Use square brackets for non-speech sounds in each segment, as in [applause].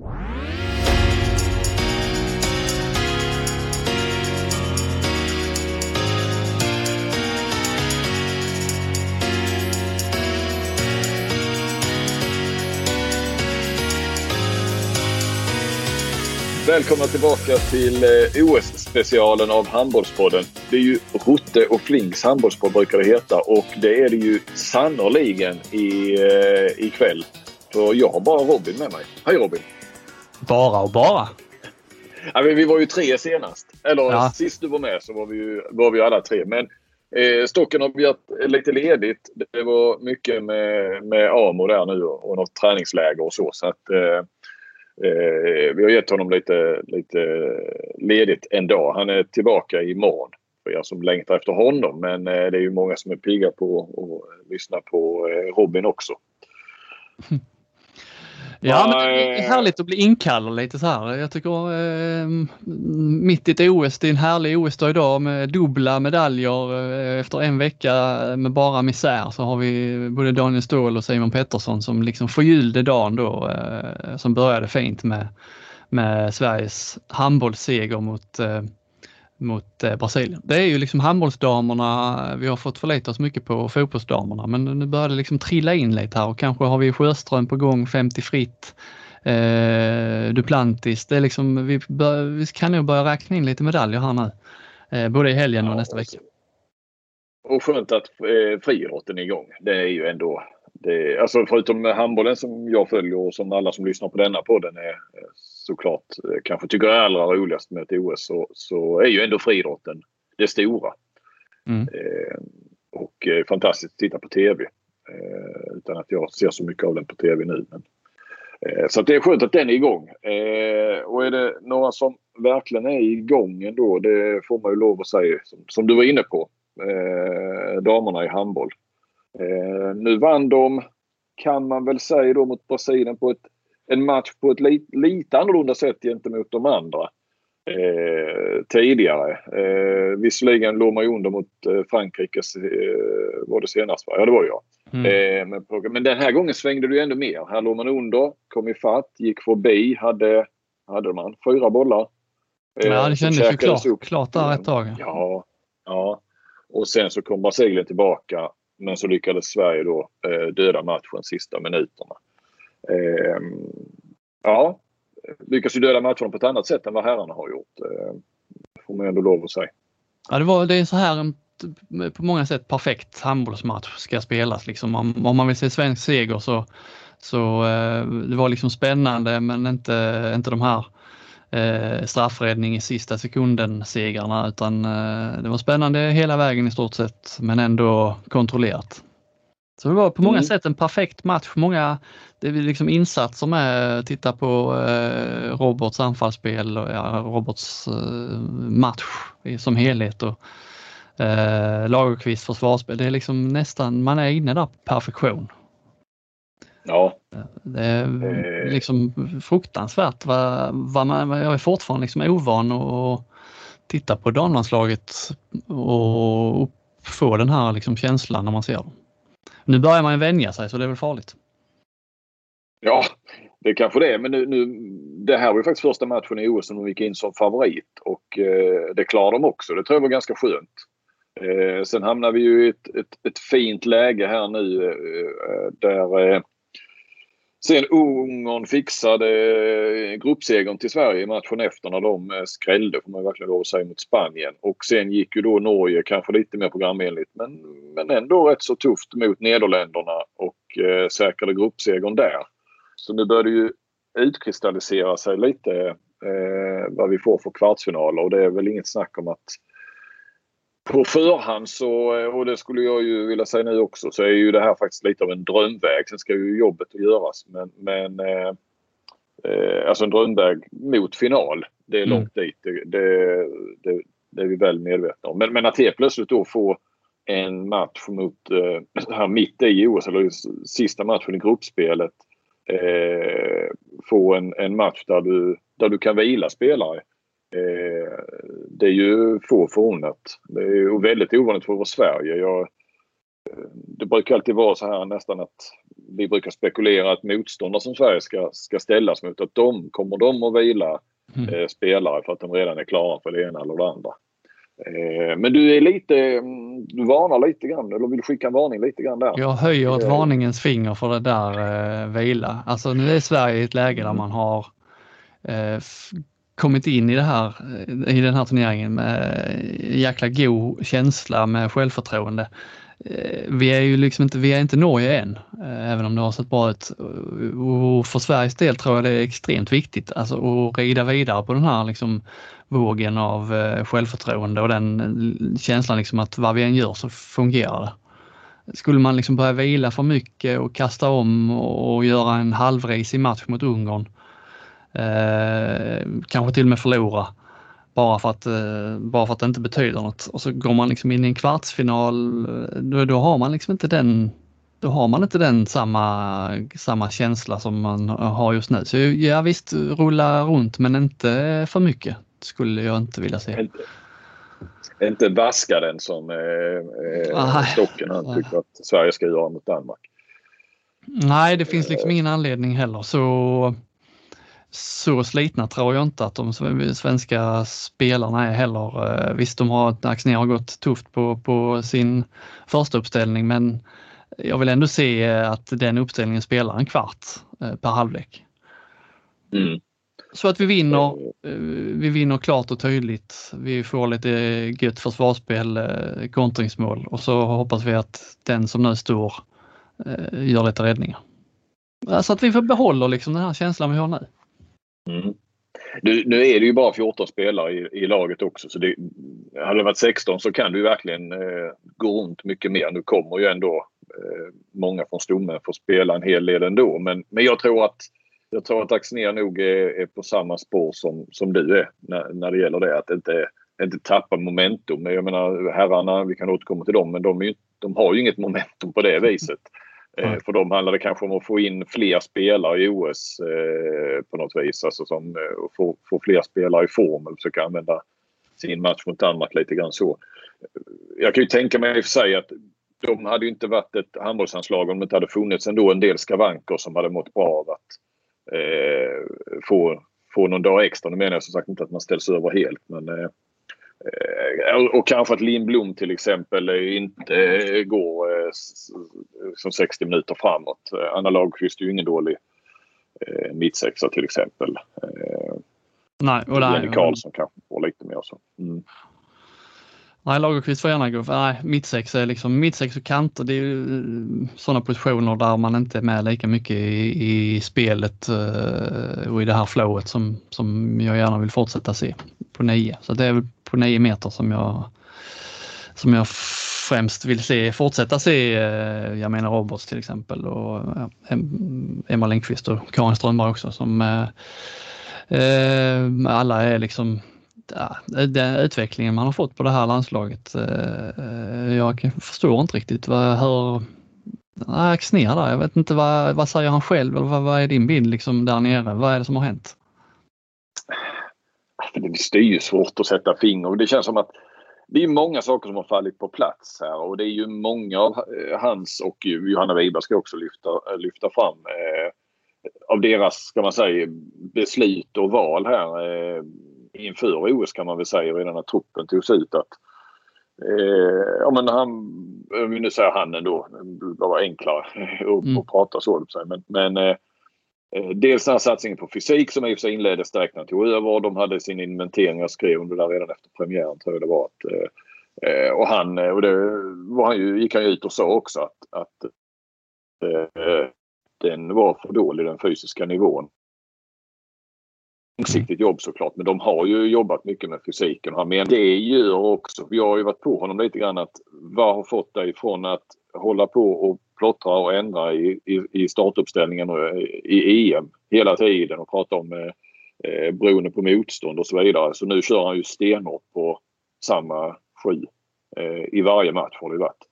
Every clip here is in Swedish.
Välkomna tillbaka till eh, OS-specialen av Handbollspodden. Det är ju Rotte och Flinks handbollspodd brukar det heta och det är det ju sannoliken i, eh, ikväll. För jag har bara Robin med mig. Hej Robin! Bara och bara? Ja, vi var ju tre senast. Eller ja. sist du var med så var vi ju var vi alla tre. Men eh, Stocken har begärt lite ledigt. Det var mycket med, med AMO där nu och, och något träningsläger och så. så att, eh, Eh, vi har gett honom lite, lite ledigt en dag. Han är tillbaka imorgon för er som längtar efter honom. Men eh, det är ju många som är pigga på att lyssna på eh, Robin också. [laughs] Ja, men det är härligt att bli inkallad lite så här. Jag tycker eh, mitt i ett OS, det är en härlig OS-dag idag med dubbla medaljer. Eh, efter en vecka med bara misär så har vi både Daniel Ståhl och Simon Pettersson som liksom förgyllde dagen då eh, som började fint med, med Sveriges handbollsseger mot eh, mot eh, Brasilien. Det är ju liksom handbollsdamerna, vi har fått förlita oss mycket på fotbollsdamerna men nu börjar det liksom trilla in lite här och kanske har vi Sjöström på gång, 50 fritt, eh, Duplantis. Det är liksom, vi, bör, vi kan nog börja räkna in lite medaljer här nu. Eh, både i helgen och nästa vecka. Och skönt att eh, friidrotten är igång. Det är ju ändå det, alltså förutom handbollen som jag följer och som alla som lyssnar på denna podden är såklart eh, kanske tycker är allra roligast med ett OS så, så är ju ändå friidrotten det stora. Mm. Eh, och eh, fantastiskt att titta på TV. Eh, utan att jag ser så mycket av den på TV nu. Men, eh, så det är skönt att den är igång. Eh, och är det några som verkligen är igång ändå, det får man ju lov att säga, som, som du var inne på, damerna i handboll. Nu vann de, kan man väl säga då, mot Brasilien på ett en match på ett li, lite annorlunda sätt gentemot de andra eh, tidigare. Eh, visserligen låg man ju under mot eh, Frankrikes, eh, var det senast va? Ja det var det ja. Mm. Eh, men, men den här gången svängde det ju ändå mer. Här låg man under, kom ifatt, gick förbi, hade, hade man fyra bollar. Eh, ja det kändes ju klart, upp. klart där ett tag. Ja, ja. Och sen så kom Brasilien tillbaka men så lyckades Sverige då eh, döda matchen sista minuterna. Eh, ja, lyckas ju döda matchen på ett annat sätt än vad herrarna har gjort. Eh, får man ändå lov att säga. Ja, det, var, det är så här en på många sätt perfekt handbollsmatch ska spelas. Liksom. Om, om man vill se svensk seger så, så eh, det var liksom spännande men inte, inte de här eh, straffräddning i sista sekunden segrarna utan eh, det var spännande hela vägen i stort sett men ändå kontrollerat. Så det var på många mm. sätt en perfekt match. Många det är liksom insatser med, titta på eh, Roberts anfallsspel och ja, Roberts eh, match som helhet och eh, Lagerqvists försvarsspel. Det är liksom nästan, man är inne där på perfektion. Ja. Det är eh. liksom fruktansvärt vad, vad man, jag är fortfarande liksom ovan att titta på damlandslaget och få den här liksom känslan när man ser dem. Nu börjar man vänja sig så det är väl farligt. Ja, det kanske det är. Men nu, nu, det här var ju faktiskt första matchen i OS som de gick in som favorit och eh, det klarar de också. Det tror jag var ganska skönt. Eh, sen hamnar vi ju i ett, ett, ett fint läge här nu eh, där Sen Ungern fixade eh, gruppsegern till Sverige i matchen efter när de eh, skrällde får man verkligen lov att säga mot Spanien. Och sen gick ju då Norge kanske lite mer programenligt men, men ändå rätt så tufft mot Nederländerna och eh, säkrade gruppsegern där. Så nu börjar det ju utkristallisera sig lite eh, vad vi får för kvartsfinaler och det är väl inget snack om att på förhand så, och det skulle jag ju vilja säga nu också, så är ju det här faktiskt lite av en drömväg. Sen ska ju jobbet göras men, men eh, eh, alltså en drömväg mot final. Det är mm. långt dit. Det, det, det, det, är vi väl medvetna om. Men, men att helt plötsligt då få en match mot, eh, [clears throat] här mitt i OS, eller sista matchen i gruppspelet, eh, få en, en match där du, där du kan vila spelare Eh, det är ju få förunnat. Det är ju väldigt ovanligt för vår Sverige. Jag, det brukar alltid vara så här nästan att vi brukar spekulera att motståndare som Sverige ska, ska ställas mot att de kommer de att vila mm. eh, spelare för att de redan är klara för det ena eller det andra. Eh, men du är lite, mm, du varnar lite grann eller vill skicka en varning lite grann där? Jag höjer ett eh. varningens finger för det där eh, vila. Alltså nu är Sverige i ett läge där mm. man har eh, kommit in i det här, eh, i den här turneringen med jäkla god känsla med självförtroende. Eh, vi är ju liksom inte, vi är inte Norge än, eh, även om det har sett bra ut. Och för Sveriges del tror jag det är extremt viktigt alltså att rida vidare på den här liksom vågen av självförtroende och den känslan liksom att vad vi än gör så fungerar det. Skulle man liksom börja vila för mycket och kasta om och göra en halvrisig match mot Ungern, eh, kanske till och med förlora, bara för att, eh, bara för att det inte betyder något. Och så går man liksom in i en kvartsfinal, eh, då, då har man liksom inte den då har man inte den samma, samma känsla som man har just nu. Så ja visst, rulla runt men inte för mycket skulle jag inte vilja se. Inte, inte vaska den som eh, stocken han tycker att Sverige ska göra mot Danmark. Nej, det finns liksom ingen anledning heller. Så så slitna tror jag inte att de svenska spelarna är heller. Eh, visst, de har, Axnér har gått tufft på, på sin första uppställning men jag vill ändå se eh, att den uppställningen spelar en kvart eh, per halvlek. Mm. Så att vi vinner, vi vinner klart och tydligt. Vi får lite gött försvarsspel, kontringsmål och så hoppas vi att den som nu står gör lite räddningar. Så att vi behåller liksom den här känslan vi har nu. Mm. Nu, nu, är det ju bara 14 spelare i, i laget också så det, hade det varit 16 så kan du verkligen eh, gå runt mycket mer. Nu kommer ju ändå eh, många från stommen få spela en hel del ändå men, men jag tror att jag tror att Axnér nog är, är, på samma spår som, som du är när, när det gäller det. Att inte, inte tappa momentum. Jag menar herrarna, vi kan återkomma till dem, men de, är, de har ju inget momentum på det viset. Mm. För dem handlar det kanske om att få in fler spelare i OS eh, på något vis. Alltså som, eh, få, få fler spelare i form och försöka använda sin match mot Danmark lite grann så. Jag kan ju tänka mig i och för sig att de hade ju inte varit ett handbollslandslag om det inte hade funnits ändå en del skavanker som hade mått bra av att eh, få, få någon dag extra. Nu menar jag som sagt inte att man ställs över helt men eh, Eh, och kanske att Lindblom till exempel inte går eh, som 60 minuter framåt. Anna Lagerqvist är ju ingen dålig mittsexa till exempel. Nej, och Jenny Karlsson kanske får lite mer så. Mm. Nej, Lagerqvist får gärna gå. Nej, mittsexa är liksom mittsex och kanter. Det är ju sådana positioner där man inte är med lika mycket i, i spelet och i det här flowet som, som jag gärna vill fortsätta se på nio. Så det är väl på nio meter som jag, som jag främst vill se, fortsätta se, eh, jag menar Roberts till exempel och eh, Emma Lindqvist och Karin Strömberg också som eh, eh, alla är liksom ja, den utvecklingen man har fått på det här landslaget. Jag förstår inte riktigt vad, hur Axnér där, jag vet inte vad, vad säger han själv eller vad, vad är din bild liksom där nere? Vad är det som har hänt? Alltså, det är ju svårt att sätta finger. Det känns som att det är många saker som har fallit på plats här och det är ju många av eh, hans och Johanna Wiberg ska också lyfta, eh, lyfta fram eh, av deras, ska man säga, beslut och val här eh, inför OS kan man väl säga redan när truppen togs ut att eh, ja men han, om vi nu säger han ändå, det var enklare [laughs] att, mm. prata så men, men eh, Eh, dels den här satsningen på fysik som i och för sig inleddes direkt när han tog över. De hade sin inventering och skrev om det där redan efter premiären tror jag det var. Att, eh, eh och han, eh, och det var han ju, gick han ju ut och sa också att, att eh, den var för dålig den fysiska nivån. Långsiktigt jobb såklart men de har ju jobbat mycket med fysiken. Han menar det gör också, vi har ju varit på honom lite grann att vad har fått dig från att hålla på och plottra och ändra i, i, i startuppställningen i EM hela tiden och prata om eh, eh, beroende på motstånd och så vidare. Så nu kör han ju stenhårt på samma sju eh, i varje match har det varit.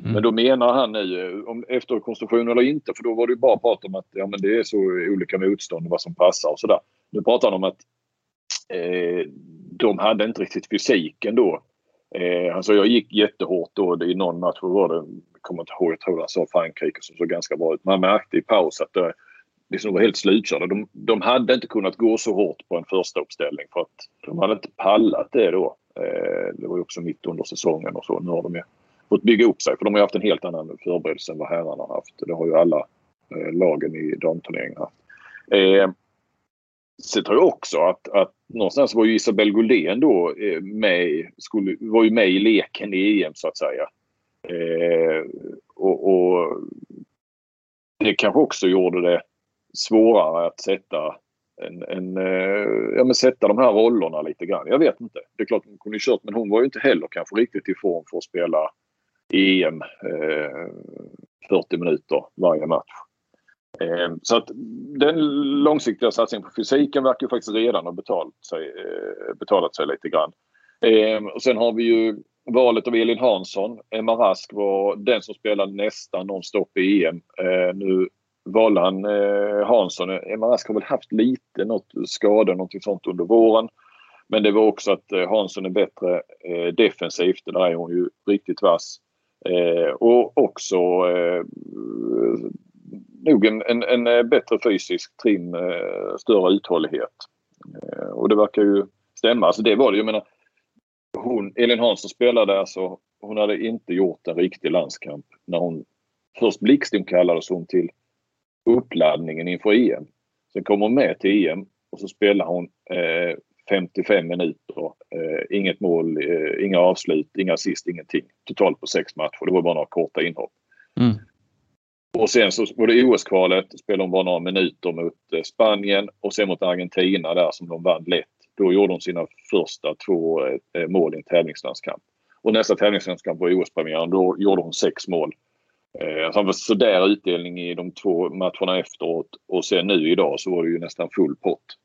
Mm. Men då menar han nu, eh, om efterkonstruktion eller inte, för då var det bara prat om att ja, men det är så olika motstånd och vad som passar och sådär. Nu pratar han om att eh, de hade inte riktigt fysiken då Eh, alltså jag gick jättehårt då i någon match. Var det, jag kommer inte ihåg, jag tror han sa Frankrike som såg ganska bra ut. Man märkte i paus att det liksom var helt slutkörda. De, de hade inte kunnat gå så hårt på en första uppställning för att de hade inte pallat det då. Eh, det var ju också mitt under säsongen och så. Nu har de ju fått bygga upp sig för de har haft en helt annan förberedelse än vad herrarna har haft. Det har ju alla eh, lagen i damturneringen haft. Eh, Sen tror jag också att, att någonstans var ju Isabelle Guldén då eh, med, skulle, var ju med i leken i EM så att säga. Eh, och, och, det kanske också gjorde det svårare att sätta en, en, eh, ja, men sätta de här rollerna lite grann. Jag vet inte. Det är klart hon kunde kört men hon var ju inte heller kanske riktigt i form för att spela EM eh, 40 minuter varje match. Ehm, så att den långsiktiga satsningen på fysiken verkar faktiskt redan ha betalat sig, eh, betalat sig lite grann. Ehm, och sen har vi ju valet av Elin Hansson. Emma Rask var den som spelade nästan nonstop i EM. Ehm, nu valde han eh, Hansson. Emma Rask har väl haft lite något skada, någonting sånt under våren. Men det var också att eh, Hansson är bättre defensivt. Där är hon ju riktigt vass. Och också nog en, en, en eh, bättre fysisk trim, eh, större uthållighet. Eh, och det verkar ju stämma. Alltså det var det. Jag menar, hon, Elin Hansson spelade alltså, hon hade inte gjort en riktig landskamp när hon först blixtinkallades hon till uppladdningen inför EM. Sen kom hon med till EM och så spelar hon eh, 55 minuter. Eh, inget mål, eh, inga avslut, inga assist, ingenting. Totalt på sex matcher. Det var bara några korta inhopp. Mm. Och sen så var det OS-kvalet. Spelade hon bara några minuter mot eh, Spanien och sen mot Argentina där som de vann lätt. Då gjorde hon sina första två eh, mål i en tävlingslandskamp. Och nästa tävlingslandskamp var OS-premiären. Då gjorde hon sex mål. Eh, så han var sådär utdelning i de två matcherna efteråt. Och sen nu idag så var det ju nästan full pott.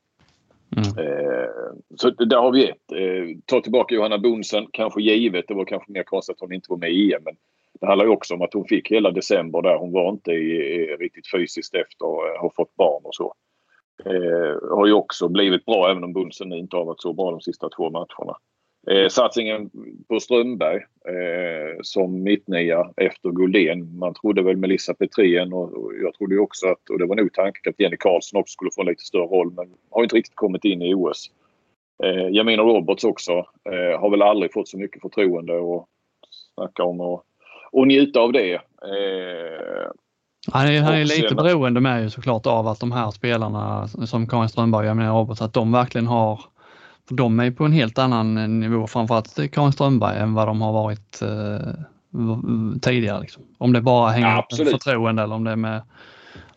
Mm. Eh, så där har vi ett. Eh, ta tillbaka Johanna Bonsen, kanske givet. Det var kanske mer konstigt att hon inte var med i EM. Men det handlar ju också om att hon fick hela december där. Hon var inte i, i, riktigt fysiskt efter att ha fått barn och så. Eh, har ju också blivit bra även om Bunsen inte har varit så bra de sista två matcherna. Eh, satsningen på Strömberg eh, som mittnia efter Guldén. Man trodde väl Melissa Petrén och, och jag trodde ju också att, och det var nog tanken att Jenny Karlsson också skulle få en lite större roll men har inte riktigt kommit in i OS. Eh, Jamina Roberts också eh, har väl aldrig fått så mycket förtroende och snacka om att och njuta av det. Eh, han är, han är lite beroende med ju såklart av att de här spelarna som Karin Strömberg och Jamina Roberts, att de verkligen har för de är på en helt annan nivå, framförallt Karin Strömberg, än vad de har varit eh, tidigare. Liksom. Om det bara hänger ja, med förtroende eller om det är med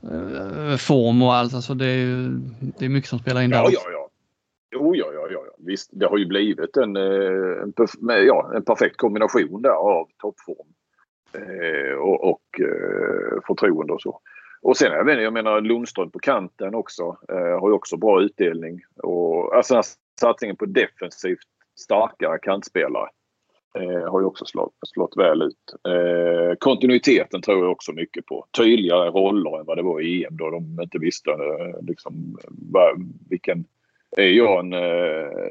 eh, form och allt. Alltså det, är, det är mycket som spelar in ja, där. Ja, ja. Jo, ja, ja, ja. Visst, det har ju blivit en, eh, en, ja, en perfekt kombination där av toppform Eh, och, och eh, förtroende och så. Och sen jag, menar, jag menar Lundström på kanten också eh, har ju också bra utdelning. Och, alltså satsningen på defensivt starkare kantspelare eh, har ju också slått, slått väl ut. Eh, kontinuiteten tror jag också mycket på. Tydligare roller än vad det var i EM då de inte visste eh, liksom, vilken... Är jag, en, eh,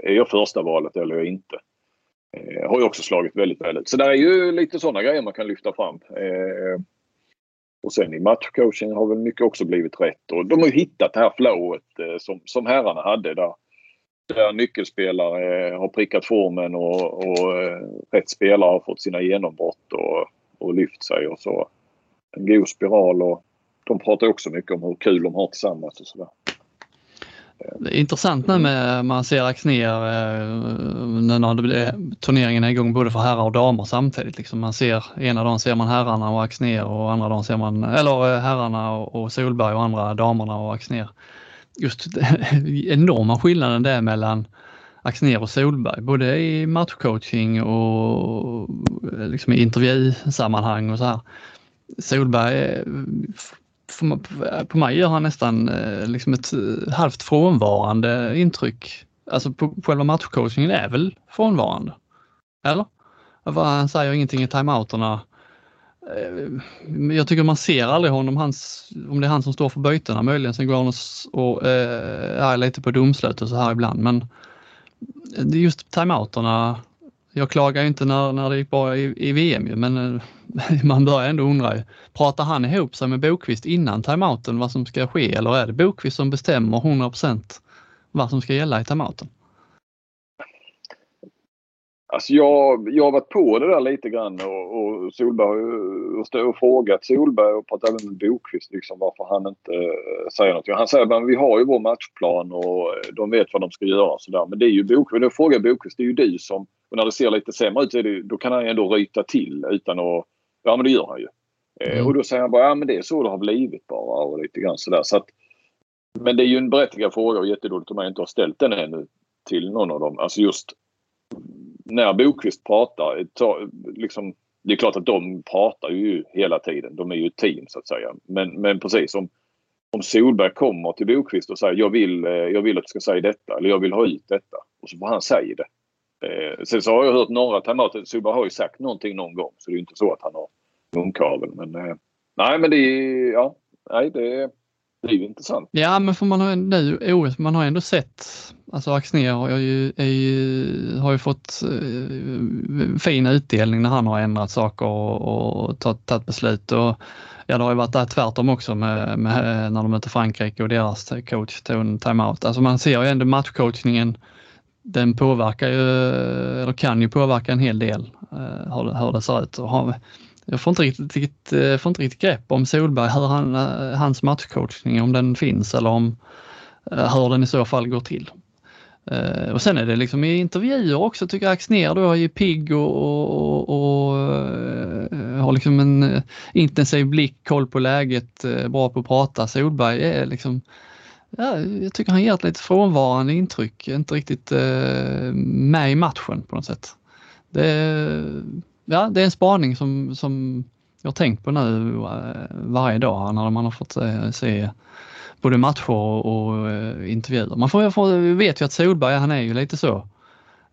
är jag första valet eller inte? Eh, har ju också slagit väldigt väl ut. Så det är ju lite sådana grejer man kan lyfta fram. Eh, och sen i matchcoaching har väl mycket också blivit rätt. Och de har ju hittat det här flowet eh, som, som herrarna hade där, där nyckelspelare eh, har prickat formen och, och eh, rätt spelare har fått sina genombrott och, och lyft sig och så. En god spiral och de pratar också mycket om hur kul de har tillsammans och sådär. Det är intressant nu med man ser Axnér eh, nu när turneringen är igång både för herrar och damer samtidigt. Liksom man ser, ena dagen ser man herrarna och Axnér och andra dagen ser man, eller eh, herrarna och Solberg och andra damerna och Axnér. Just [laughs] enorma skillnaden det är mellan Axnér och Solberg, både i matchcoaching och liksom i intervjusammanhang och så här. Solberg eh, på mig gör han nästan eh, liksom ett eh, halvt frånvarande intryck. Alltså på själva matchcoachingen är väl frånvarande? Eller? Han säger ingenting i timeouterna. Eh, jag tycker man ser aldrig honom, hans, om det är han som står för bytena möjligen. Sen går han och, och äh, är lite på domslut och så här ibland men just timeouterna Jag klagar ju inte när, när det gick bra i, i VM ju, men [laughs] man börjar ändå undra ju. Pratar han ihop sig med Bokvist innan timeouten vad som ska ske eller är det Bokvist som bestämmer 100% vad som ska gälla i timeouten? Alltså jag, jag har varit på det där lite grann och, och Solberg och, och frågat Solberg och pratat även med Bokvist liksom varför han inte äh, säger något. Han säger att vi har ju vår matchplan och eh, de vet vad de ska göra. Och så där. Men det är ju Bokvist. Då frågar Bokvist, det är ju du som, och när det ser lite sämre ut det, då kan han ändå ryta till utan att, ja men det gör han ju. Eh, mm. Och då säger han bara, ja men det är så det har blivit bara och lite grann sådär. Så att, men det är ju en berättigad fråga och jättedåligt om jag inte har ställt den ännu till någon av dem. Alltså just när Bokvist pratar, ta, liksom, det är klart att de pratar ju hela tiden. De är ju ett team så att säga. Men, men precis som om Solberg kommer till Bokvist och säger jag vill, eh, jag vill att du ska säga detta eller jag vill ha ut detta. Och så får han säga det. Eh, sen så har jag hört några timeouter. Solberg har ju sagt någonting någon gång så det är inte så att han har munkavel. Men eh, nej men det är, ja, nej det det är ju intressant. Ja, men för man har nu oh, OS, man har ändå sett, alltså Axnér har ju, ju, har ju fått eh, fin utdelning när han har ändrat saker och, och tagit, beslut. Och, ja, det har ju varit där tvärtom också med, med, när de mötte Frankrike och deras coach tog en timeout. Alltså man ser ju ändå matchcoachningen, den påverkar ju, eller kan ju påverka en hel del eh, hur, hur det ser ut. Och har, jag får inte riktigt, eh, får inte riktigt grepp om Solberg, hur han, eh, hans matchcoachning, om den finns eller om hur den i så fall går till. Och sen är det liksom i intervjuer också tycker jag Axnér då är pigg och, och, och, och, har liksom en intensiv blick, koll på läget, bra på att prata. Solberg är liksom, ja, jag tycker han ger ett lite frånvarande intryck, inte riktigt eh, med i matchen på något sätt. Det, ja, det är en spaning som, som jag har tänkt på nu eh, varje dag när man har fått se både matcher och och eh, intervjuer. Man får, får, vet ju att Solberg, han är ju lite så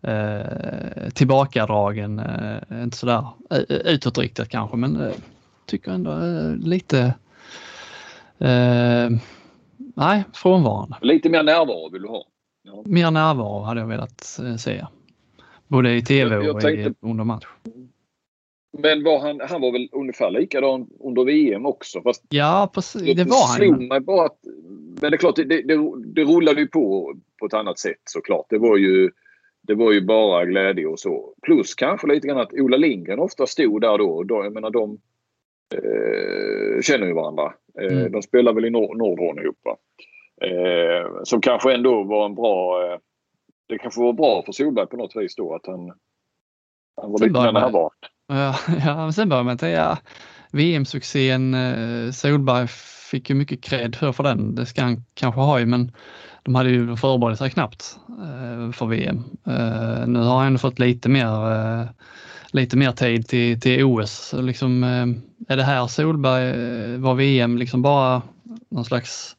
eh, tillbakadragen, eh, inte sådär utåtriktat kanske, men eh, tycker ändå eh, lite eh, nej, frånvarande. Lite mer närvaro vill du ha? Ja. Mer närvaro hade jag velat se. Både i tv jag, jag och tänkte, under match. Men var han, han var väl ungefär likadan under VM också? Fast ja, precis. Det, det var han. Mig bara att, men det är klart, det, det, det rullade ju på på ett annat sätt såklart. Det var ju, det var ju bara glädje och så. Plus kanske lite grann att Ola Lindgren ofta stod där då. då jag menar de eh, känner ju varandra. Eh, mm. De spelar väl i Nord Nordhorn ihop. Va? Eh, som kanske ändå var en bra... Eh, det kanske var bra för Solberg på något vis då att han, han var lite mer närvarande. Ja, [laughs] ja sen börjar man tänka, VM-succén eh, Solberg fick ju mycket cred för, för den. Det ska han kanske ha ju, men de hade ju förberett sig knappt eh, för VM. Eh, nu har han fått lite mer, eh, lite mer tid till, till OS. Liksom, eh, är det här Solberg eh, var VM liksom bara någon slags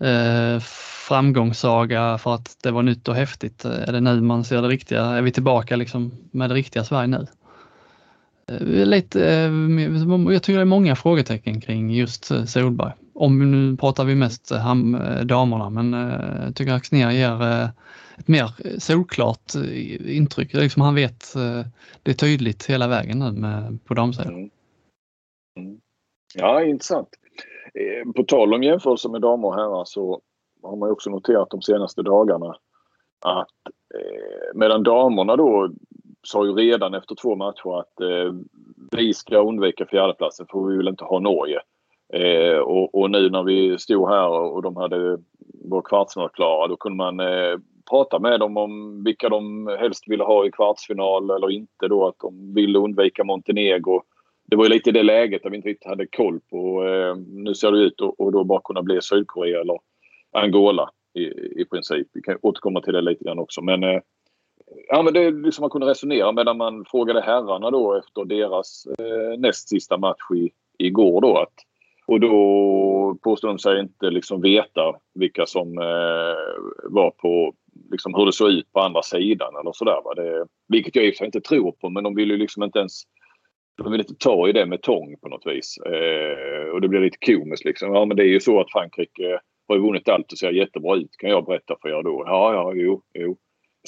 eh, framgångssaga för att det var nytt och häftigt? Är det nu man ser det riktiga? Är vi tillbaka liksom med det riktiga Sverige nu? Lite, jag tycker det är många frågetecken kring just Solberg. Om nu pratar vi mest ham, damerna men jag tycker Axnér ger ett mer eh, solklart eh, intryck. Liksom han vet, eh, det är tydligt hela vägen nu med, på damsidan. Mm. Mm. Ja, intressant. På tal om jämförelse med damer och herrar så har man också noterat de senaste dagarna att medan damerna då sa ju redan efter två matcher att eh, vi ska undvika fjärdeplatsen för vi vill inte ha Norge. Eh, och, och, nu när vi stod här och de hade var kvartsfinal klara då kunde man eh, prata med dem om vilka de helst ville ha i kvartsfinal eller inte då. Att de ville undvika Montenegro. Det var ju lite i det läget där vi inte riktigt hade koll på. Eh, nu ser det ut att och då bara kunna bli Sydkorea eller Angola i, i princip. Vi kan återkomma till det lite grann också. Men eh, ja, men det är liksom man kunde resonera medan man frågade herrarna då efter deras eh, näst sista match i, igår då. Att, och då påstod de sig inte liksom veta vilka som eh, var på, liksom hur det såg ut på andra sidan eller sådär. Det, vilket jag i och för sig inte tror på men de vill ju liksom inte ens de vill inte ta i det med tång på något vis. Eh, och det blir lite komiskt liksom. Ja men det är ju så att Frankrike har ju vunnit allt och ser jättebra ut kan jag berätta för er då. Ja, ja, jo, jo.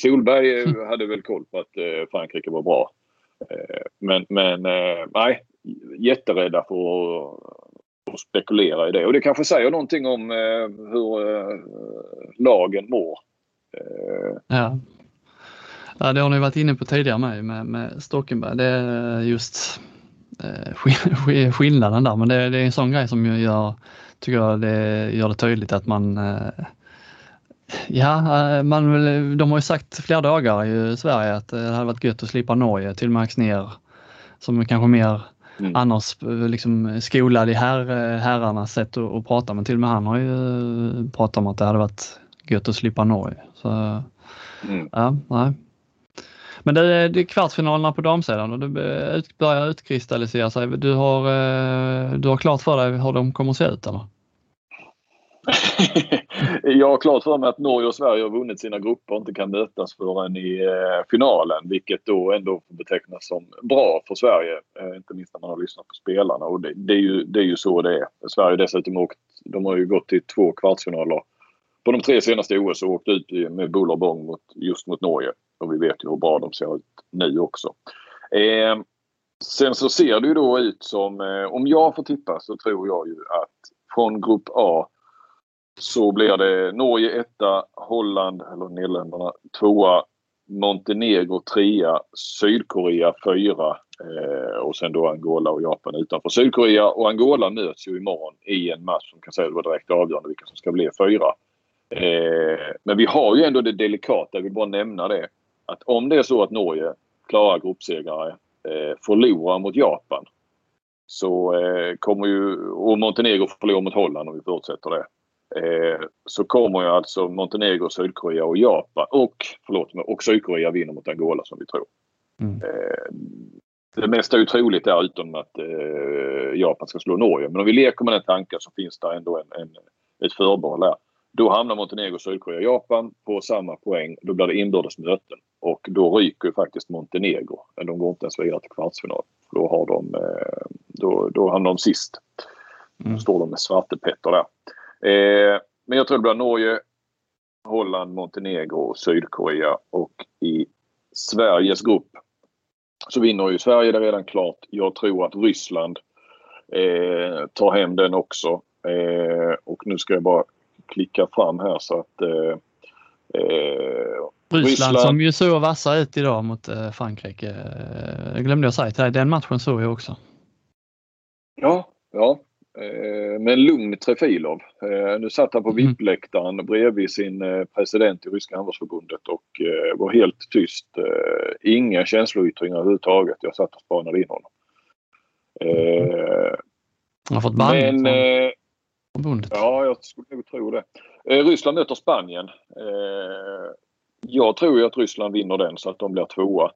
Solberg mm. [laughs] hade väl koll på att eh, Frankrike var bra. Eh, men men eh, nej, jätterädda för att, att spekulera i det. Och det kanske säger någonting om hur lagen mår. Ja. ja, det har ni varit inne på tidigare med, med, med Stockenberg. Det är just skillnaden där. Men det, det, är en sån grej som gör, tycker jag, det gör det tydligt att man Ja, eh, man, de har ju sagt flera dagar i Sverige att det hade varit gött att slippa Norge, till Max ner som kanske mer mm. annars eh, liksom skolad i här, eh, herrarnas sätt att, att, prata men till och med han har ju pratat om att det hade varit gött att slippa Norge. Så, mm. ja, nej. Men det är, det är kvartsfinalerna på damsidan och det börjar utkristallisera sig. Du har, du har klart för dig hur de kommer att se ut eller? [laughs] jag har klart för mig att Norge och Sverige har vunnit sina grupper och inte kan mötas förrän i eh, finalen. Vilket då ändå betecknas som bra för Sverige. Eh, inte minst när man har lyssnat på spelarna. Och det, det, är, ju, det är ju så det är. Sverige dessutom åkt, de har ju gått till två kvartsfinaler på de tre senaste OS och åkt ut med buller och bång mot, just mot Norge. Och vi vet ju hur bra de ser ut nu också. Eh, sen så ser det ju då ut som, eh, om jag får tippa så tror jag ju att från grupp A så blir det Norge etta, Holland, eller Nederländerna, tvåa, Montenegro trea, Sydkorea fyra eh, och sen då Angola och Japan utanför. Sydkorea och Angola möts ju imorgon i en match som kan säga vara direkt avgörande vilka som ska bli fyra. Eh, men vi har ju ändå det delikata, jag vill bara nämna det, att om det är så att Norge klarar gruppsegrare, eh, förlorar mot Japan så eh, kommer ju, och Montenegro förlorar mot Holland om vi förutsätter det eh, så kommer ju alltså Montenegro, Sydkorea och Japan och, förlåt mig, och Sydkorea vinner mot Angola som vi tror. Mm. Eh, det mesta är troligt där utom att eh, Japan ska slå Norge. Men om vi leker med den tanken så finns det ändå en, en, ett förbehåll där. Då hamnar Montenegro, Sydkorea och Japan på samma poäng. Då blir det inbördes möten. Och då ryker ju faktiskt Montenegro. De går inte ens vidare till kvartsfinal. Då, har de, eh, då, då hamnar de sist. Mm. Då står de med Svarte Petter där. Eh, men jag tror det blir Norge, Holland, Montenegro och Sydkorea. Och i Sveriges grupp så vinner ju Sverige det redan klart. Jag tror att Ryssland eh, tar hem den också. Eh, och nu ska jag bara klicka fram här så att eh, eh Ryssland, som ju såg vassa ut idag mot eh, Frankrike. Eh, glömde jag säga till dig, den matchen såg jag också. Ja, ja. Med lugn Trefilov. Nu satt han på mm. VIP-läktaren bredvid sin president i Ryska handbollsförbundet och var helt tyst. Inga känsloyttringar överhuvudtaget. Jag satt och spanade in honom. Han har fått band men, förbundet. Ja, jag skulle nog tro det. Eh, Ryssland möter Spanien. Eh, jag tror ju att Ryssland vinner den så att de blir tvåa.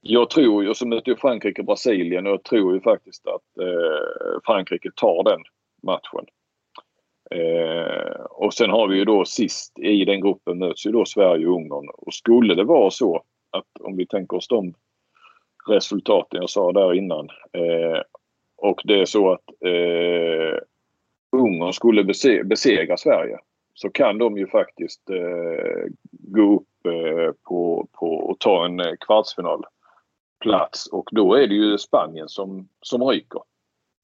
Jag tror ju, och så möter ju Frankrike Brasilien och jag tror ju faktiskt att eh, Frankrike tar den matchen. Eh, och sen har vi ju då sist i den gruppen möts ju då Sverige och Ungern. Och skulle det vara så att om vi tänker oss de resultaten jag sa där innan eh, och det är så att eh, Ungern skulle bese besegra Sverige så kan de ju faktiskt eh, gå upp eh, på, på och ta en eh, kvartsfinal plats och då är det ju Spanien som, som ryker.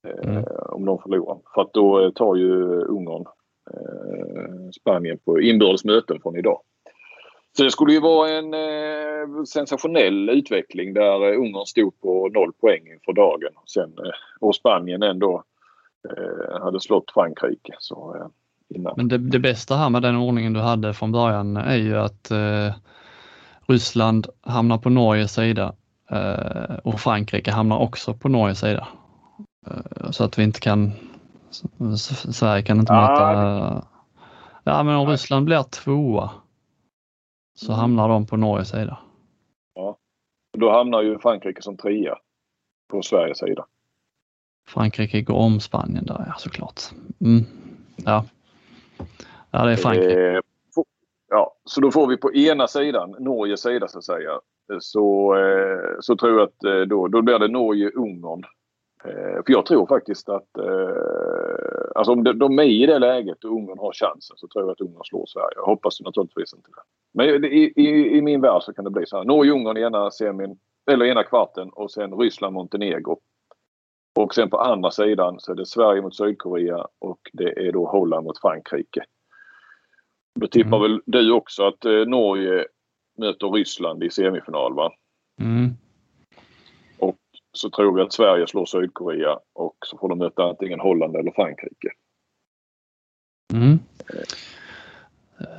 Eh, mm. om de förlorar. För att då tar ju Ungern eh, Spanien på inbördes möten från idag. Så det skulle ju vara en eh, sensationell utveckling där eh, Ungern stod på noll poäng inför dagen. Sen, eh, och Spanien ändå eh, hade slått Frankrike. Så, eh, innan. Men det, det, bästa här med den ordningen du hade från början är ju att eh, Ryssland hamnar på Norges sida Eh, och Frankrike hamnar också på Norges sida. Eh, så att vi inte kan, Sverige kan inte möta, ja men om Ryssland blir tvåa så mm. hamnar de på Norges sida. Ja, då hamnar ju Frankrike som trea på Sveriges sida. Frankrike går om Spanien där ja såklart. Mm. Ja. ja, det är Frankrike. Eh, ja, så då får vi på ena sidan, Norges sida så att säga, så, eh, så tror jag att eh, då, då blir det Norge-Ungern. Eh, för jag tror faktiskt att eh, alltså om de är i det läget och Ungern har chansen så tror jag att Ungern slår Sverige. Jag hoppas naturligtvis inte det. Men i, i, i, min värld så kan det bli så här. Norge-Ungern i ena semin, eller ena kvarten och sen Ryssland-Montenegro. Och sen på andra sidan så är det Sverige mot Sydkorea och det är då Holland mot Frankrike. Då tippar mm. väl du också att eh, Norge möter Ryssland i semifinal va? Mm. Och så tror vi att Sverige slår Sydkorea och så får de möta antingen Holland eller Frankrike. Mm.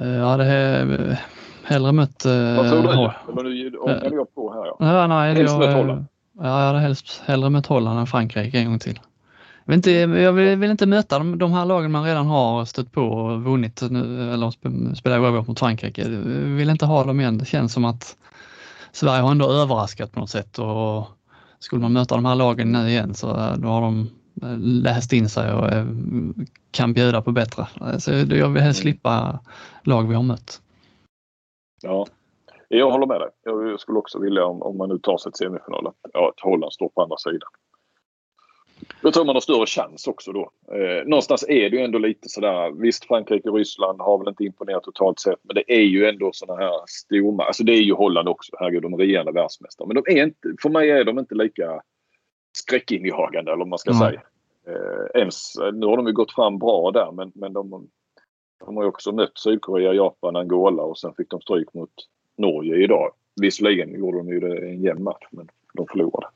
Ja, det är hellre mött... Vad tror du? Men nu ångade jag på här. Ja, nej, helst mött Holland. Ja, jag hade helst hellre mött Holland än Frankrike en gång till. Jag vill inte, jag vill, vill inte möta de, de, här lagen man redan har stött på och vunnit nu, eller spelat oavgjort mot Frankrike. Jag vill inte ha dem igen. Det känns som att Sverige har ändå överraskat på något sätt och skulle man möta de här lagen nu igen så eh, då har de eh, läst in sig och eh, kan bjuda på bättre. Så jag vill helst slippa lag vi har mött. Ja, jag håller med dig. Jag skulle också vilja om, om man nu tar sig till semifinal att, ja, att Holland står på andra sidan. Jag tror man har större chans också då. Eh, någonstans är det ju ändå lite sådär. Visst Frankrike och Ryssland har väl inte imponerat totalt sett men det är ju ändå sådana här storma. Alltså det är ju Holland också. Herregud, de är regerande världsmästare. Men de är inte, för mig är de inte lika skräckinjagande eller vad man ska mm. säga. Eh, ens, nu har de ju gått fram bra där men, men de, de har ju också mött Sydkorea, Japan, Angola och sen fick de stryk mot Norge idag. Visserligen gjorde de ju det en jämn match men de förlorade.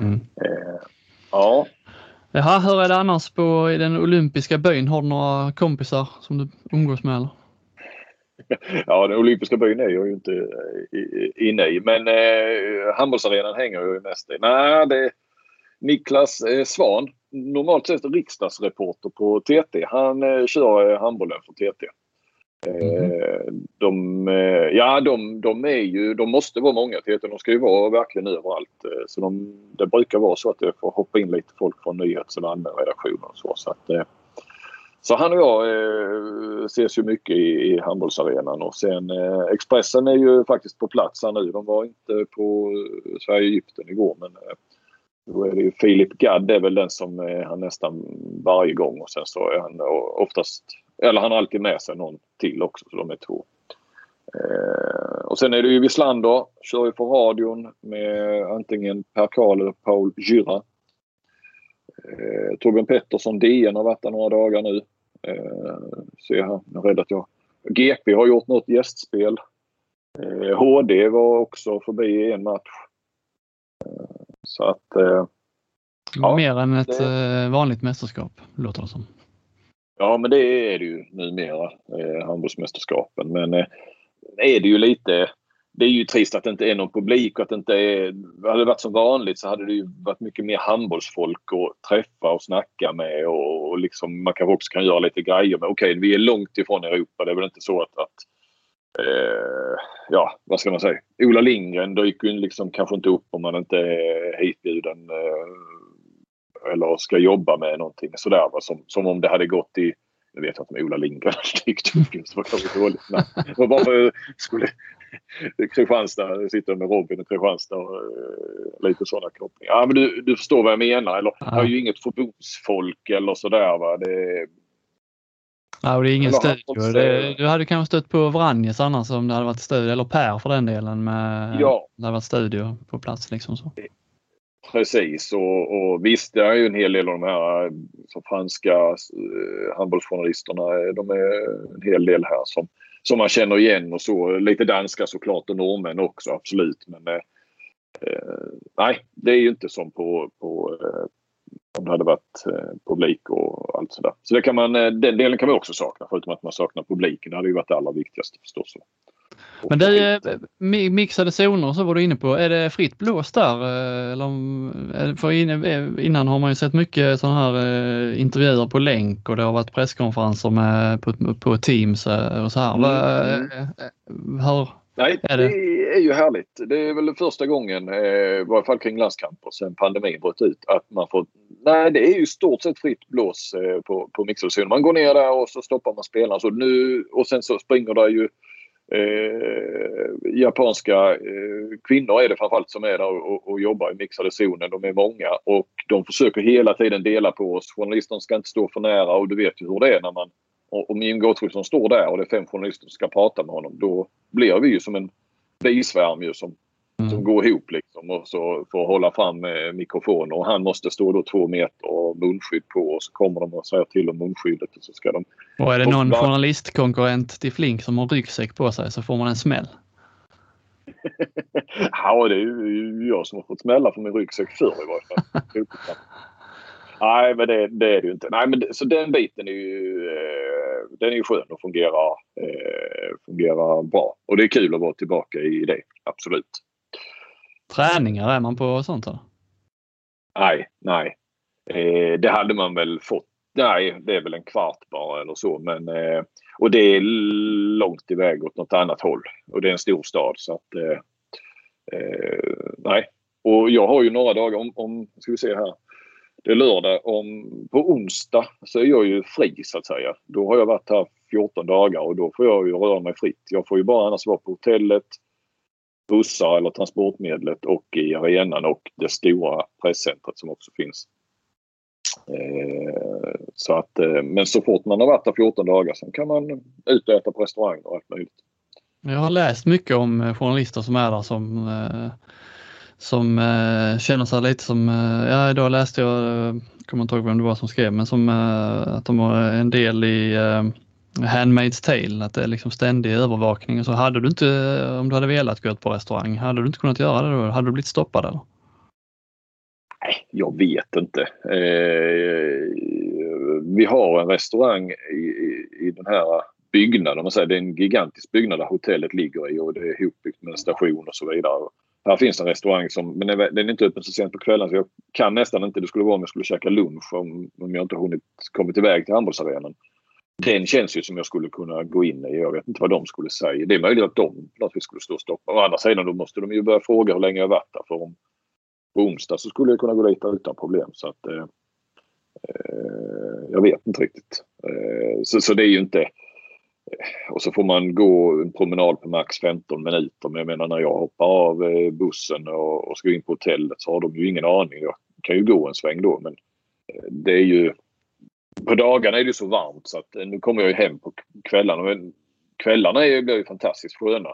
Mm. Eh, ja. Jaha, hur är det annars på i den olympiska byn? Har du några kompisar som du umgås med eller? [laughs] Ja, den olympiska byn är jag ju inte eh, inne i men eh, handbollsarenan hänger ju mest i. Nej, det är Niklas eh, Svan, normalt sett riksdagsreporter på TT. Han eh, kör eh, handbollen för TT. Mm. De, eh, ja, de, de, är ju, de måste vara många till De ska ju vara verkligen överallt. Eh, så de, det brukar vara så att det får hoppa in lite folk från nyhets eller redaktioner och så. Så, att, eh, så han och jag ses ju mycket i, i handbollsarenan och sen Expressen är ju faktiskt på plats här nu. De var inte på Sverige-Egypten igår men då är det ju Filip Gadd är väl den som är han nästan varje gång och sen så är han oftast, eller han har alltid med sig någon till också så de är två. Eh, och sen är det ju Wislander, kör ju på radion med antingen Per Karl eller Paul Gyra. Eh, Torbjörn Pettersson, DN har varit där några dagar nu. Eh, ser här, jag är rädd att jag... GP har gjort något gästspel. Eh, HD var också förbi i en match. Så att... Eh, ja, Mer än ett det... Eh, vanligt mästerskap låter det som. Ja men det är det ju numera, eh, handbollsmästerskapen. Men eh, är det ju lite... Det är ju trist att det inte är någon publik och att det inte är... Hade det varit som vanligt så hade det ju varit mycket mer handbollsfolk att träffa och snacka med och, och liksom man kanske också kan göra lite grejer med. Okej, vi är långt ifrån Europa. Det är väl inte så att, att eh, ja, vad ska man säga? Ola Lindgren dyker ju liksom kanske inte upp om man inte är hitbjuden eh, eller ska jobba med någonting sådär. Va? Som, som om det hade gått i nu vet jag inte om Ola Lindgren dykt upp just. Det var kanske dåligt. Bara skulle Kristianstad, sitter med Robin i Kristianstad och uh, lite sådana kopplingar. Ja, men du, du förstår vad jag menar. Eller, ja. Jag är ju inget förbundsfolk eller sådär. Va? Det, Ja, och det är ingen studio. Det, du hade kanske stött på Vranjes annars om det hade varit studio, eller Per för den delen. Med, ja. Det hade varit studio på plats liksom så. Precis och, och visst det är ju en hel del av de här så franska eh, handbollsjournalisterna. De är en hel del här som, som man känner igen och så. Lite danska såklart och norrmän också absolut. Men eh, eh nej, det är ju inte som på, på eh, om det hade varit eh, publik och allt sådär. Så det kan man, eh, den delen kan man också sakna förutom att man saknar publiken. Det hade ju varit det allra viktigaste förstås. Men det är mixade zoner så var du inne på. Är det fritt blåst där? Eh, eller, för innan har man ju sett mycket sådana här intervjuer på länk och det har varit presskonferenser med, på, på Teams och så här. Mm. Hur, Nej, är det? det? är ju härligt. Det är väl första gången, eh, i varje fall kring landskamper, sen pandemin bröt ut, att man får... Nej, det är ju stort sett fritt blås eh, på, på mixerzonen. Man går ner där och så stoppar man spelarna. Så nu, och sen så springer det ju eh, japanska eh, kvinnor är det framförallt som är där och, och, jobbar i mixade zonen. De är många och de försöker hela tiden dela på oss. Journalisterna ska inte stå för nära och du vet ju hur det är när man om Jim Gottfridsson står där och det är fem journalister som ska prata med honom då blir vi ju som en bisvärm ju som, mm. som går ihop liksom och så får hålla fram eh, mikrofoner och han måste stå då två meter och munskydd på och så kommer de och säger till om munskyddet och så ska de... Och är det någon journalistkonkurrent till Flink som har ryggsäck på sig så får man en smäll. [laughs] ja, det är ju jag som har fått smälla för min ryggsäck förr i varje fall. [laughs] Nej, men det, det, är det ju inte. Nej, men det, så den biten är ju, eh, den är ju skön och fungerar, eh, fungerar bra. Och det är kul att vara tillbaka i det, absolut. Träningar är man på sånt? Här? Nej, nej. Eh, det hade man väl fått. Nej, det är väl en kvart bara eller så. Men, eh, och det är långt iväg åt något annat håll. Och det är en stor stad så att eh, eh, nej. Och jag har ju några dagar om, om ska vi se här det är lördag. Om, på onsdag så är jag ju fri så att säga. Då har jag varit här 14 dagar och då får jag ju röra mig fritt. Jag får ju bara annars vara på hotellet, bussar eller transportmedlet och i arenan och det stora presscentret som också finns. Eh, så att, eh, men så fort man har varit här 14 dagar så kan man ut och äta på restaurang och allt möjligt. Jag har läst mycket om eh, journalister som är där som eh, som eh, känner sig lite som, eh, ja idag läste jag, eh, kommer inte ihåg vem det var som skrev, men som eh, att de har en del i eh, Handmaid's Tale, att det är liksom ständig övervakning och så. Hade du inte, om du hade velat gå ut på restaurang, hade du inte kunnat göra det då? Hade du blivit stoppad eller? Nej, jag vet inte. Eh, vi har en restaurang i, i, i den här byggnaden, man säger, det är en gigantisk byggnad där hotellet ligger i och det är ihopbyggt med en station och så vidare. Här finns en restaurang som, men den är inte öppen så sent på kvällen så jag kan nästan inte. Det skulle vara om jag skulle käka lunch om, om jag inte hunnit kommit iväg till handbollsarenan. Den känns ju som jag skulle kunna gå in i. Jag vet inte vad de skulle säga. Det är möjligt att de naturligtvis skulle stå och stoppa. Å andra sidan då måste de ju börja fråga hur länge jag varit där. För om, på onsdag så skulle jag kunna gå dit utan problem. Så att, eh, eh jag vet inte riktigt. Eh, så, så det är ju inte eh, och så får man gå en promenad på max 15 minuter. Men jag menar när jag hoppar av eh, bussen och, och ska in på hotellet så har de ju ingen aning. Jag kan ju gå en sväng då men det är ju... På dagarna är det så varmt så att eh, nu kommer jag ju hem på kvällarna. Men kvällarna är, blir ju fantastiskt sköna.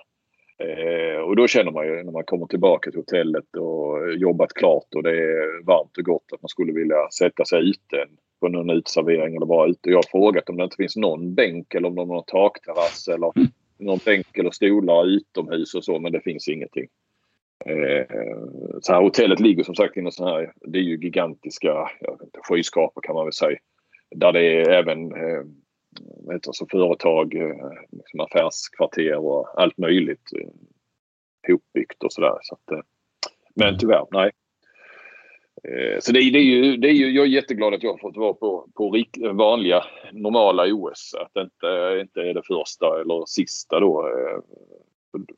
Eh, och då känner man ju när man kommer tillbaka till hotellet och jobbat klart och det är varmt och gott att man skulle vilja sätta sig ute på någon uteservering eller bara ute. Jag har frågat om det inte finns någon bänk eller om de har någon takterrass eller någon bänk eller stolar utomhus och så men det finns ingenting. Eh, så här, hotellet ligger som sagt i en sån här, det är ju gigantiska skyskrapor kan man väl säga. Där det är även eh, heter så, företag, eh, liksom affärskvarter och allt möjligt eh, hopbyggt och sådär. Så att, eh, men tyvärr, nej. Eh, så det, det, är ju, det är ju, jag är jätteglad att jag har fått vara på, på vanliga normala OS. Att det inte, inte är det första eller sista då. Eh,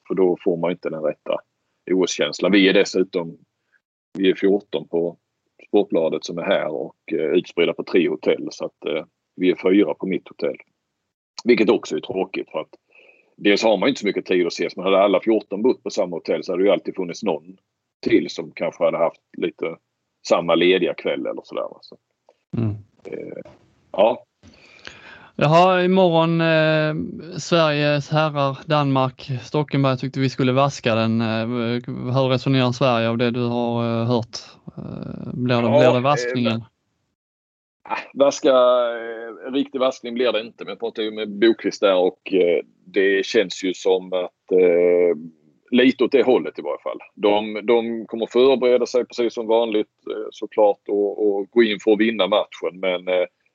för då får man inte den rätta OS-känslan. Vi är dessutom vi är 14 på Sportbladet som är här och eh, utspridda på tre hotell. Så att vi är fyra på mitt hotell. Vilket också är tråkigt för att dels har man inte så mycket tid att ses. Men hade alla 14 bott på samma hotell så hade det ju alltid funnits någon till som kanske hade haft lite samma lediga kväll eller sådär. Så. Mm. Eh, ja. Jaha, imorgon eh, Sveriges herrar, Danmark, Stockenberg tyckte vi skulle vaska den. Eh, hur resonerar Sverige av det du har eh, hört? Eh, blir, det, ja, blir det vaskningen? Eh, vaska, eh, riktig vaskning blir det inte men jag pratade ju med Bokvist där och eh, det känns ju som att eh, lite åt det hållet i varje fall. De, de kommer förbereda sig precis som vanligt såklart och, och gå in för att vinna matchen men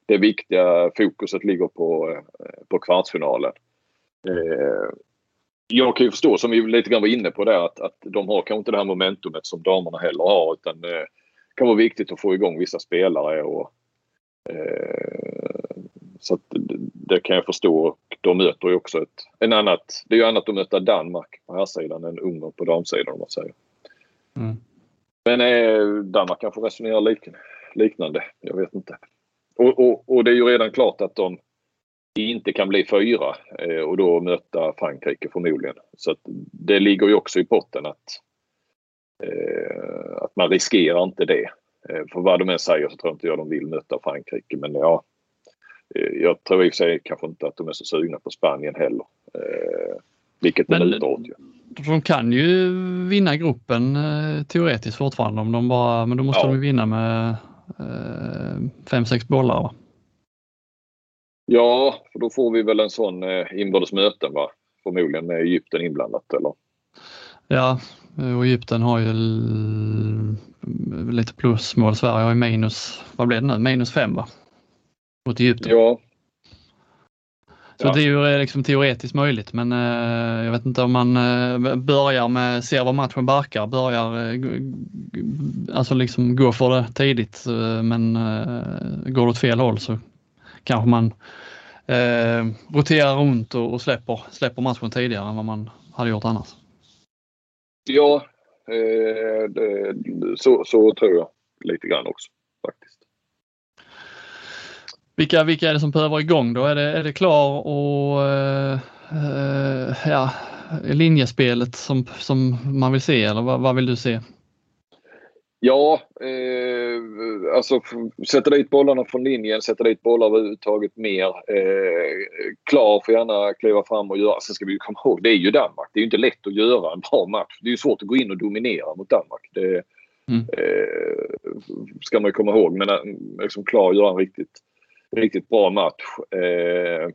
det viktiga fokuset ligger på, eh, på kvartsfinalen. Jag kan ju förstå, som vi lite grann var inne på där, att, att de har kanske inte det här momentumet som damerna heller har utan det kan vara viktigt att få igång vissa spelare och så att det kan jag förstå. Och de möter ju också ett en annat. Det är ju annat att möta Danmark på här sidan än Ungern på damsidan om man säger. Mm. Men eh, Danmark kanske resonerar lik, liknande. Jag vet inte. Och, och, och, det är ju redan klart att de inte kan bli fyra eh, och då möta Frankrike förmodligen. Så det ligger ju också i potten att, eh, att man riskerar inte det. Eh, för vad de än säger så tror jag inte jag de vill möta Frankrike. Men ja, jag tror i och för sig kanske inte att de är så sugna på Spanien heller. Eh, vilket det lutar åt ju. De kan ju vinna gruppen eh, teoretiskt fortfarande om de bara, men då måste ja. de vinna med eh, fem, sex bollar va? Ja, för då får vi väl en sån eh, inbördes möten va? Förmodligen med Egypten inblandat eller? Ja, och Egypten har ju lite plusmål. Sverige har ju minus, vad blir det nu, minus fem va? Mot Egypten. Ja. Så ja. det är ju eh, liksom teoretiskt möjligt men eh, jag vet inte om man eh, börjar med, ser var matchen barkar, börjar alltså liksom gå för det tidigt men går det åt fel håll så kanske man roterar runt och, släpper, släpper matchen tidigare än vad man hade gjort annars. Ja, så, så tror jag lite grann också. Vilka, vilka är det som behöver igång då? Är det, är det klar och uh, uh, ja, linjespelet som, som man vill se eller vad, vad vill du se? Ja, eh, alltså sätta dit bollarna från linjen, sätta dit bollar överhuvudtaget mer. Eh, klar får gärna kliva fram och göra. Sen ska vi komma ihåg, det är ju Danmark. Det är ju inte lätt att göra en bra match. Det är ju svårt att gå in och dominera mot Danmark. Det mm. eh, ska man ju komma ihåg. Men eh, liksom klar göra en riktigt, riktigt bra match. Eh,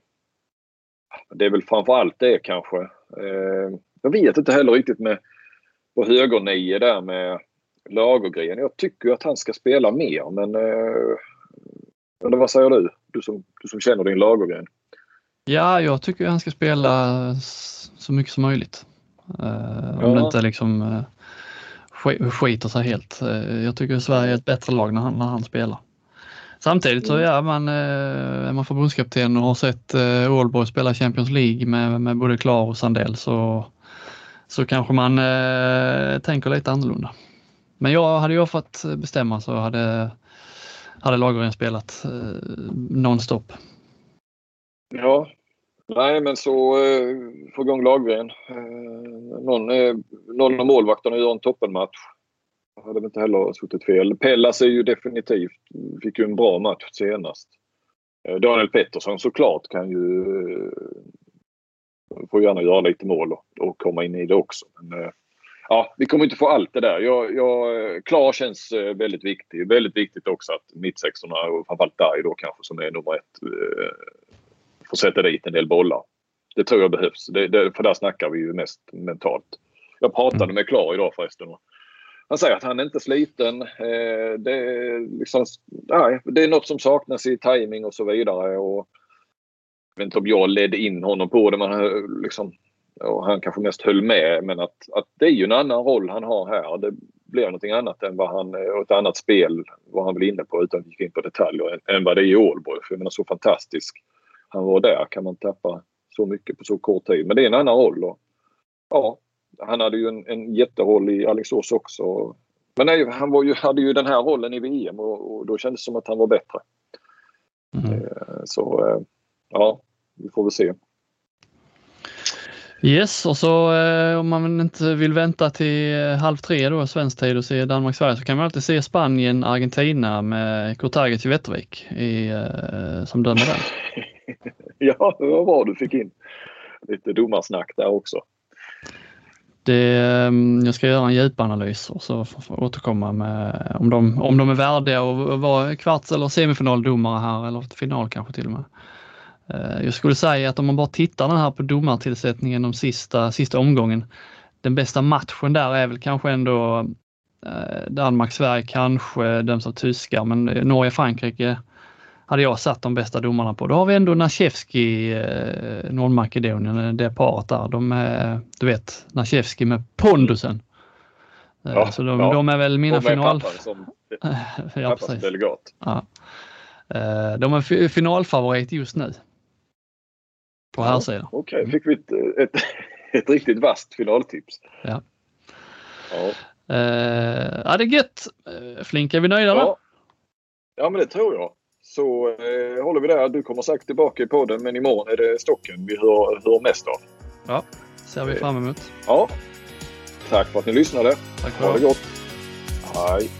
det är väl framförallt det kanske. Eh, jag vet inte heller riktigt med på högernio där med Lagergren. Jag tycker att han ska spela mer men... Eh, eller vad säger du? Du som, du som känner din Lagergren. Ja, jag tycker att han ska spela så mycket som möjligt. Uh, om ja. det inte liksom uh, skiter sig helt. Uh, jag tycker att Sverige är ett bättre lag när han, när han spelar. Samtidigt så mm. ja, man, är man förbundskapten och har sett Ålborg spela Champions League med, med både Klar och Sandell så, så kanske man tänker lite annorlunda. Men jag, hade jag fått bestämma så hade, hade Lagergren spelat eh, nonstop. Ja, nej men så eh, få igång Lagergren. Eh, någon, eh, någon av målvakterna gör en toppenmatch. Hade inte heller suttit fel. Pellas är ju definitivt, fick ju en bra match senast. Eh, Daniel Pettersson såklart kan ju eh, får gärna göra lite mål och, och komma in i det också. Men, eh, ja, vi kommer inte få allt det där. Jag, jag, Klar känns väldigt viktig. Väldigt viktigt också att mittsexorna och framförallt Darj då kanske som är nummer ett får sätta dit en del bollar. Det tror jag behövs. Det, det, för där snackar vi ju mest mentalt. Jag pratade mm. med Klar idag förresten. Han säger att han är inte sliten. Eh, det, är liksom, nej, det är något som saknas i timing och så vidare. Och, jag vet inte om jag ledde in honom på det men liksom, och han kanske mest höll med men att, att det är ju en annan roll han har här. Det blir någonting annat än vad han, och ett annat spel vad han vill inne på utan att gå in på detaljer än, än vad det är i Ålborg. För jag menar så fantastisk han var där kan man tappa så mycket på så kort tid. Men det är en annan roll. Och, ja, han hade ju en, en jätteroll i Alingsås också. Men nej, han var ju, hade ju den här rollen i VM och, och då kändes det som att han var bättre. Mm. Eh, så eh, ja, vi får väl se. Yes, och så eh, om man inte vill vänta till halv tre då, svensk tid och se Danmark-Sverige så kan man alltid se Spanien-Argentina med Kurtagic i eh, som dömer den. [laughs] ja, det var du fick in lite domarsnack där också. Det, ehm, jag ska göra en djupanalys och så återkomma med om de, om de är värdiga att vara kvarts eller semifinaldomare här eller final kanske till och med. Eh, jag skulle säga att om man bara tittar den här på domartillsättningen de sista, sista omgången. Den bästa matchen där är väl kanske ändå eh, Danmark-Sverige kanske döms av tyskar men Norge-Frankrike hade jag satt de bästa domarna på. Då har vi ändå Nashevski, eh, Nordmakedonien, det paret där. De är, du vet, Nashevski med pondusen. Ja, så de, ja. de, är väl mina final... Som, [laughs] ja, precis. delegat. Ja. De är finalfavorit just nu på här sidan. Okej, okay. fick vi ett, ett, [laughs] ett, riktigt vasst finaltips. Ja. Ja. Ja, det är gött. Flink, är vi nöjda ja. Ja, men det tror jag. Så uh, håller vi där. Du kommer säkert tillbaka i podden, men imorgon är det stocken vi hör, hör mest av. Ja, ser vi fram emot. Ja. Tack för att ni lyssnade. Tack för ha det gott. Hej.